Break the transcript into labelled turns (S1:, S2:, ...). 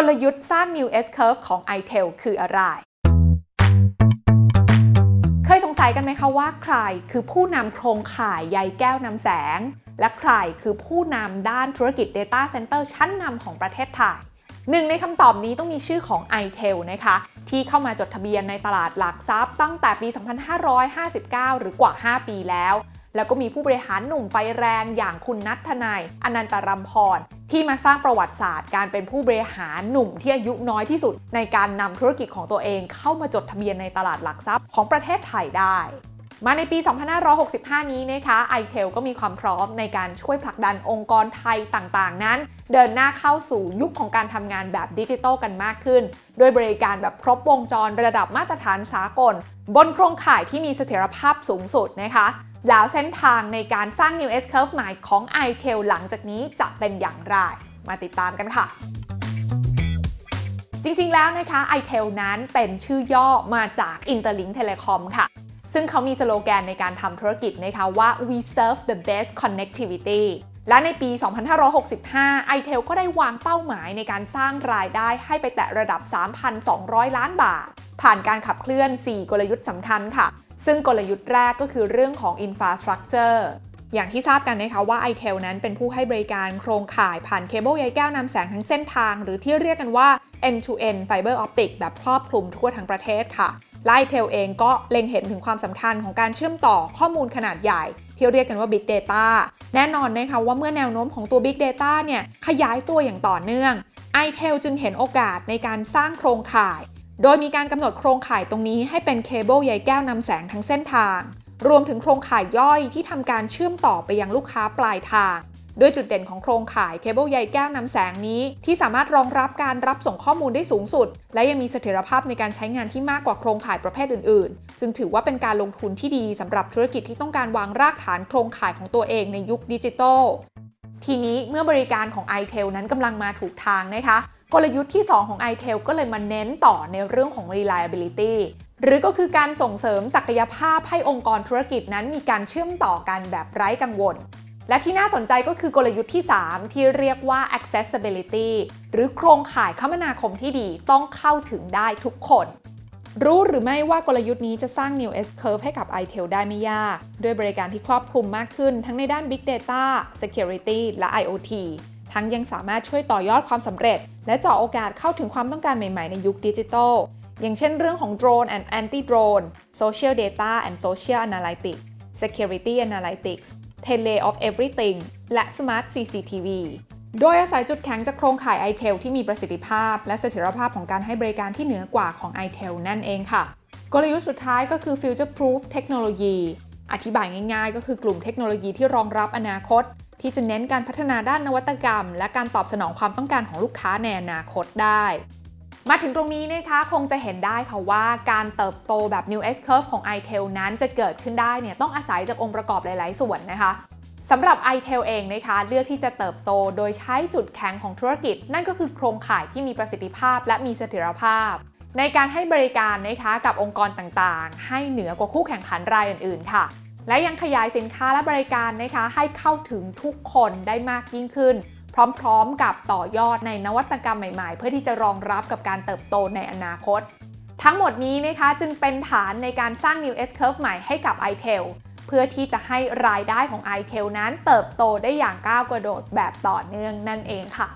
S1: กลยุทธ์สร้าง New S Curve ของ iTel คืออะไร เคยสงสัยกันไหมคะว่าใครคือผู้นำโครงข่ายใยแก้วนำแสง และใครคือผู้นำด้านธุรกิจ Data Center ชั้นนำของประเทศไทยหนึ่งในคำตอบนี้ต้องมีชื่อของ iTel นะคะ ที่เข้ามาจดทะเบียนในตลาดหลักทรัพย์ตั้งแต่ปี 2559 หรือกว่า 5 ปีแล้ว แล้วก็มีผู้บริหารหนุ่มไฟแรงอย่างคุณนัททนายอนันตรัมพร ที่มาสร้างประวัติศาสตร์ การเป็นผู้บริหารหนุ่มที่อายุน้อยที่สุด ในการนำธุรกิจของตัวเองเข้ามาจดทะเบียนในตลาดหลักทรัพย์ของประเทศไทยได้ มาในปี 2565 นี้นะคะ iTel ก็มีความพร้อมในการช่วยผลักดันองค์กรไทยต่างๆ นั้น เดินหน้าเข้าสู่ยุคของการทำงานแบบดิจิทัลกันมากขึ้นด้วยบริการแบบครบวงจรระดับมาตรฐานสากล บนโครงข่ายที่มีเสถียรภาพสูงสุดนะคะ แล้วเส้นทางในการสร้าง New S Curve ใหม่ของ iTel หลังจากนี้จะเป็นอย่างไร มาติดตามกันค่ะ จริงๆแล้วนะคะ iTel นั้นเป็นชื่อย่อมาจาก Interlink Telecom ค่ะ ซึ่งเขามีสโลแกนในการทำธุรกิจนะคะว่า we serve the best connectivity และในปี 2565 iTel ก็ได้วางเป้าหมายในการสร้างรายได้ให้ไปแตะระดับ 3,200 ล้านบาท ผ่านการขับเคลื่อน 4 กลยุทธ์สำคัญค่ะ ซึ่งกลยุทธ์แรกก็คือเรื่องของ infrastructure อย่างที่ทราบกันนะคะว่า iTel นั้นเป็นผู้ให้บริการโครงข่ายผ่านเคเบิลใยแก้วนำแสงทั้งเส้นทาง หรือที่เรียกกันว่า end-to-end fiber optic แบบครอบคลุมทั่วทั้งประเทศค่ะและ iTel เองก็เล็งเห็นถึงความสำคัญของการเชื่อมต่อข้อมูลขนาดใหญ่ ที่เรียกกันว่า Big Data แน่นอนนะคะว่าเมื่อแนวโน้มของตัว Big Data เนี่ยขยายตัวอย่างต่อเนื่อง iTel จึงเห็นโอกาสในการสร้างโครงข่าย โดยมีการกำหนดโครงข่ายตรงนี้ให้เป็นเคเบิลใยแก้วนำแสงทั้งเส้นทาง รวมถึงโครงข่ายย่อยที่ทำการเชื่อมต่อไปยังลูกค้าปลายทางด้วยจุดเด่นของโครงข่ายเคเบิลใยแก้วนำแสงนี้ ที่สามารถรองรับการรับส่งข้อมูลได้สูงสุด และยังมีเสถียรภาพในการใช้งานที่มากกว่าโครงข่ายประเภทอื่นๆ จึงถือว่าเป็นการลงทุนที่ดีสำหรับธุรกิจที่ต้องการวางรากฐานโครงข่ายของตัวเองในยุคดิจิทัลทีนี้เมื่อบริการของ iTel นั้นกำลังมาถูกทางนะคะ กลยุทธ์ที่ 2 ของ iTel ก็เลยมาเน้นต่อในเรื่องของ reliability หรือก็คือการส่งเสริมศักยภาพให้องค์กรธุรกิจนั้นมีการเชื่อมต่อกันแบบไร้กังวล และที่น่าสนใจก็คือกลยุทธ์ที่ 3 ที่เรียกว่า accessibility หรือโครงข่ายคมนาคมที่ดีต้องเข้าถึงได้ทุกคน รู้หรือไม่ว่ากลยุทธ์นี้จะสร้าง New S Curve ให้กับ iTel ได้ไม่ยาก ด้วยบริการที่ครอบคลุมมากขึ้นทั้งในด้าน Big Data Security และ IoT ทั้งยังสามารถช่วยต่อยอดความสำเร็จ และเจาะโอกาสเข้าถึงความต้องการใหม่ๆในยุคดิจิทัลอย่างเช่นเรื่องของ Drone and Anti-Drone Social Data and Social Analytics Security Analytics Tele of Everything และ Smart CCTV โดยอาศัยจุดแข็งจากโครงข่าย iTel ที่มีประสิทธิภาพ และเสถียรภาพของการให้บริการที่เหนือกว่าของ iTel นั่นเองค่ะ กลยุทธ์สุดท้ายก็คือ Future Proof Technology อธิบายง่ายๆ ก็คือกลุ่มเทคโนโลยีที่รองรับอนาคต ที่จะเน้นการพัฒนาด้านนวัตกรรม และการตอบสนองความต้องการของลูกค้าในอนาคตได้ มาถึงตรงนี้นะคะคงจะเห็นได้ค่ะว่าการเติบโตแบบ New S Curve ของ iTel นั้นจะเกิดขึ้นได้เนี่ยต้องอาศัยจากองค์ประกอบหลาย ๆ ส่วนนะคะสำหรับ iTel เองนะคะเลือกที่จะเติบโตโดยใช้จุดแข็งของธุรกิจ นั่นก็คือโครงข่ายที่มีประสิทธิภาพและมีเสถียรภาพ ในการให้บริการนะคะกับองค์กรต่างๆ ให้เหนือกว่าคู่แข่งขันรายอื่น ๆ ค่ะ และยังขยายสินค้าและบริการนะคะให้เข้าถึงทุกคนได้มากยิ่งขึ้น พร้อมๆกับต่อยอดในนวัตกรรมใหม่ๆ เพื่อที่จะรองรับกับการเติบโตในอนาคต ทั้งหมดนี้นะคะจึงเป็นฐานในการสร้าง New S Curve ใหม่ให้กับ iTel เพื่อที่จะให้รายได้ของ iTel นั้นเติบโตได้อย่างก้าวกระโดดแบบต่อเนื่องนั่นเองค่ะ